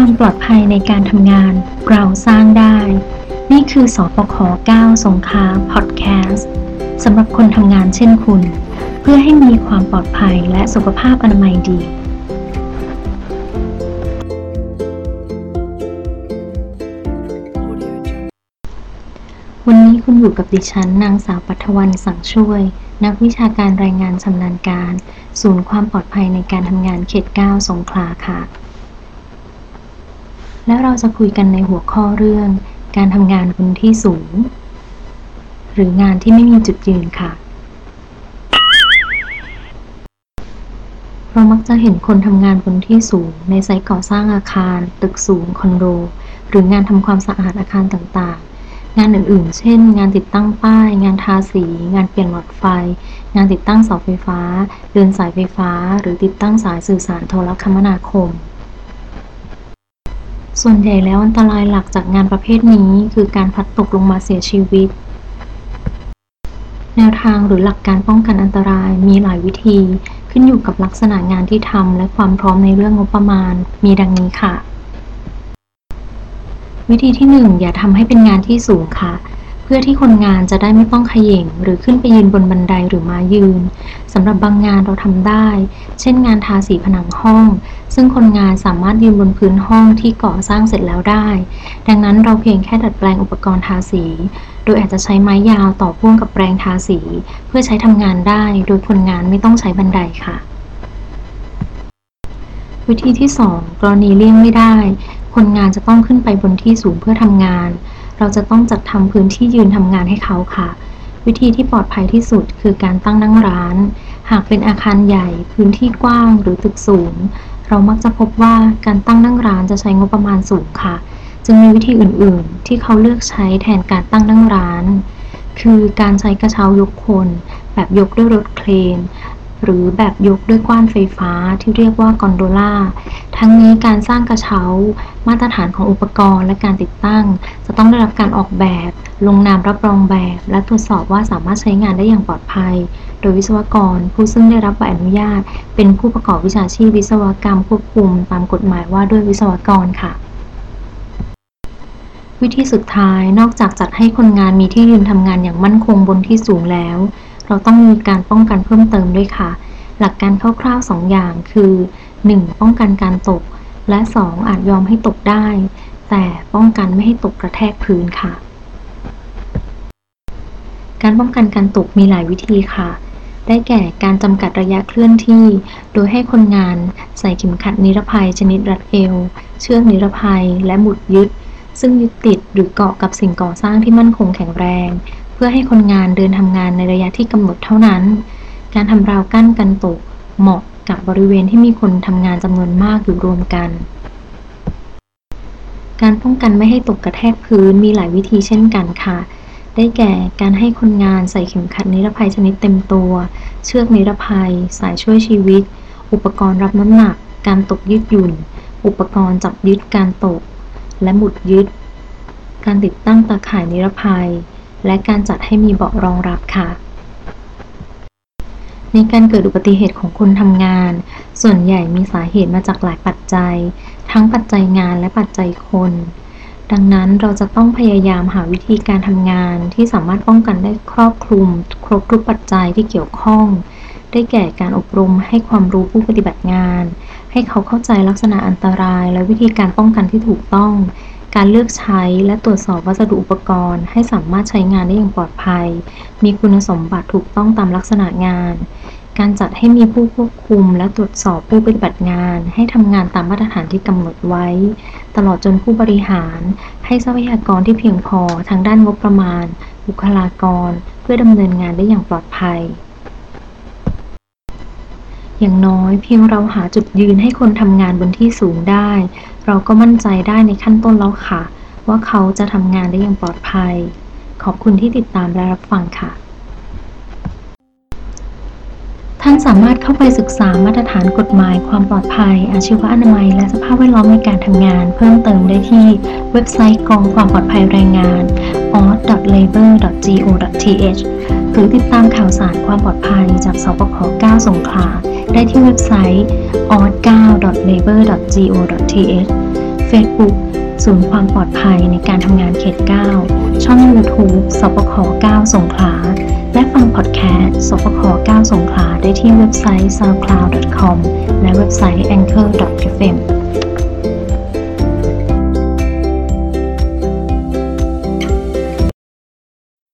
ความปลอดภัยในการทำงาน เราสร้างได้ นี่คือสอปค9สงขาพอดแคสต์สำหรับคนทำงานเช่นคุณ เพื่อให้มีความปลอดภัยและสุขภาพอนามัยดีวันนี้คุณอยู่กับดิฉันนางสาวปัทวันสังช่วย นักวิชาการรายงานชำนาญการ ศูนย์ความปลอดภัยในการทำงานเขต 9 สงขลาค่ะ แล้วเราจะคุยกันในหัวข้อเรื่อง การทำงานบนที่สูง หรืองานที่ไม่มีจุดยืนค่ะ เรามักจะเห็นคนทำงานบนที่สูง ในไซต์ก่อสร้างอาคาร ตึกสูง คอนโด หรืองานทำความสะอาดอาคารต่างๆงานอื่นๆ เช่น งานติดตั้งป้าย งานทาสี งานเปลี่ยนหลอดไฟ งานติดตั้งเสาไฟฟ้า เดินสายไฟฟ้า หรือติดตั้งสายสื่อสารโทรคมนาคม ส่วนใหญ่แล้วอันตรายหลักจากงานประเภทนี้คือการพัดตกลงมาเสียชีวิต แนวทางหรือหลักการป้องกันอันตรายมีหลายวิธี ขึ้นอยู่กับลักษณะงานที่ทำและความพร้อมในเรื่องงบประมาณ มีดังนี้ค่ะ วิธีที่ 1 อย่าทำให้เป็นงานที่สูงค่ะ พื่อที่คนงานจะได้ไม่ต้องขย่งหรือขึ้นไปยืนบนบันไดหรือมายืนสำหรับบางงานเราทำได้ เช่นงานทาสีผนังห้อง ซึ่งคนงานสามารถยืนบนพื้นห้องที่ก่อสร้างเสร็จแล้วได้ ดังนั้นเราเพียงแค่ดัดแปลงอุปกรณ์ทาสี โดยอาจจะใช้ไม้ยาวต่อพ่วงกับแปรงทาสี เพื่อใช้ทำงานได้ โดยคนงานไม่ต้องใช้บันไดค่ะ วิธีที่ 2 กรณีเลี่ยงไม่ได้ คนงานจะต้องขึ้นไปบนที่สูงเพื่อทำงาน เราจะต้องจัดทำพื้นที่ยืนทำงานให้เขาค่ะ วิธีที่ปลอดภัยที่สุดคือการตั้งนั่งร้าน หากเป็นอาคารใหญ่ พื้นที่กว้างหรือตึกสูง เรามักจะพบว่าการตั้งนั่งร้านจะใช้งบประมาณสูงค่ะ จึงมีวิธีอื่นๆ ที่เขาเลือกใช้แทนการตั้งนั่งร้าน คือการใช้กระเช้ายกคน แบบยกด้วยรถเครน หรือแบบยกด้วยก้านไฟฟ้าที่เรียกว่ากอนโดล่า ทั้งนี้การสร้างกระเช้า มาตรฐานของอุปกรณ์และการติดตั้ง จะต้องได้รับการออกแบบ ลงนามรับรองแบบ และตรวจสอบว่าสามารถใช้งานได้อย่างปลอดภัย โดยวิศวกรผู้ซึ่งได้รับใบอนุญาต เป็นผู้ประกอบวิชาชีพวิศวกรรมควบคุม ตามกฎหมายว่าด้วยวิศวกรค่ะวิธีสุดท้ายนอกจากจัดให้คนงานมีที่ยืนทำงานอย่างมั่นคงบนที่สูงแล้ว เราต้องมีการป้องกันเพิ่มเติมด้วยค่ะ หลักการคร่าวๆ 2 อย่างคือ 1. ป้องกันการตก และ 2. อาจยอมให้ตกได้ แต่ป้องกันไม่ให้ตกกระแทกพื้นค่ะ การป้องกันการตกมีหลายวิธีค่ะ ได้แก่การจำกัดระยะเคลื่อนที่ โดยให้คนงานใส่เข็มขัดนิรภัยชนิดรัดเอว เชือกนิรภัย และหมุดยึดซึ่งยึดติดหรือเกาะกับสิ่งก่อสร้างที่มั่นคงแข็งแรง พื่อให้คนงานเดินทำงานในระยะที่กำหนดเท่านั้น การทำราวกั้นกันตกเหมาะกับบริเวณที่มีคนทำงานจำนวนมากอยู่รวมกัน การป้องกันไม่ให้ตกกระแทกพื้นมีหลายวิธีเช่นกันค่ะ ได้แก่การให้คนงานใส่เข็มขัดนิรภัยชนิดเต็มตัว เชือกนิรภัย สายช่วยชีวิต อุปกรณ์รับน้ำหนัก การตกยืดหยุ่น อุปกรณ์จับยึดการตก และหมุดยึด การติดตั้งตาข่ายนิรภัย และการจัดให้มีเบาะรองรับค่ะ ในการเกิดอุบัติเหตุของคนทำงาน ส่วนใหญ่มีสาเหตุมาจากหลายปัจจัย ทั้งปัจจัยงานและปัจจัยคน ดังนั้นเราจะต้องพยายามหาวิธีการทำงานที่สามารถป้องกันได้ครอบคลุม ครบทุกปัจจัยที่เกี่ยวข้อง ได้แก่การอบรมให้ความรู้ผู้ปฏิบัติงาน ให้เขาเข้าใจลักษณะอันตรายและวิธีการป้องกันที่ถูกต้อง การเลือกใช้และตรวจสอบวัสดุอุปกรณ์ ให้สามารถใช้งานได้อย่างปลอดภัย มีคุณสมบัติถูกต้องตามลักษณะงาน การจัดให้มีผู้ควบคุม และตรวจสอบผู้ปฏิบัติงาน ให้ทำงานตามมาตรฐานที่กำหนดไว้ ตลอดจนผู้บริหาร ให้ทรัพยากรที่เพียงพอทางด้านงบประมาณ บุคลากร เพื่อดำเนินงานได้อย่างปลอดภัย อย่างน้อยเพียงเราหาจุดยืนให้คนทำงานบนที่สูงได้ เราก็มั่นใจได้ในขั้นต้นแล้วค่ะ ว่าเขาจะทำงานได้อย่างปลอดภัย ขอบคุณที่ติดตามและรับฟังค่ะ ท่านสามารถเข้าไปศึกษามาตรฐานกฎหมายความปลอดภัย อาชีวอนามัย และสภาพแวดล้อมในการทำงาน เพิ่มเติมได้ที่เว็บไซต์กองความปลอดภัยแรงงาน auth.labor.go.th รือติดตามข่าวสารความปลอดภัยจากสปค 9 สงขลา ได้ที่เว็บไซต์ auth9.labor.go.th Facebook ศูนย์ความปลอดภัยในการทำงานเขต 9 ช่อง YouTube สปค 9 สงขลา และฟังพอดแคสต์สปค 9 สงขลา ได้ที่เว็บไซต์ soundcloud.com และเว็บไซต์ anchor.fm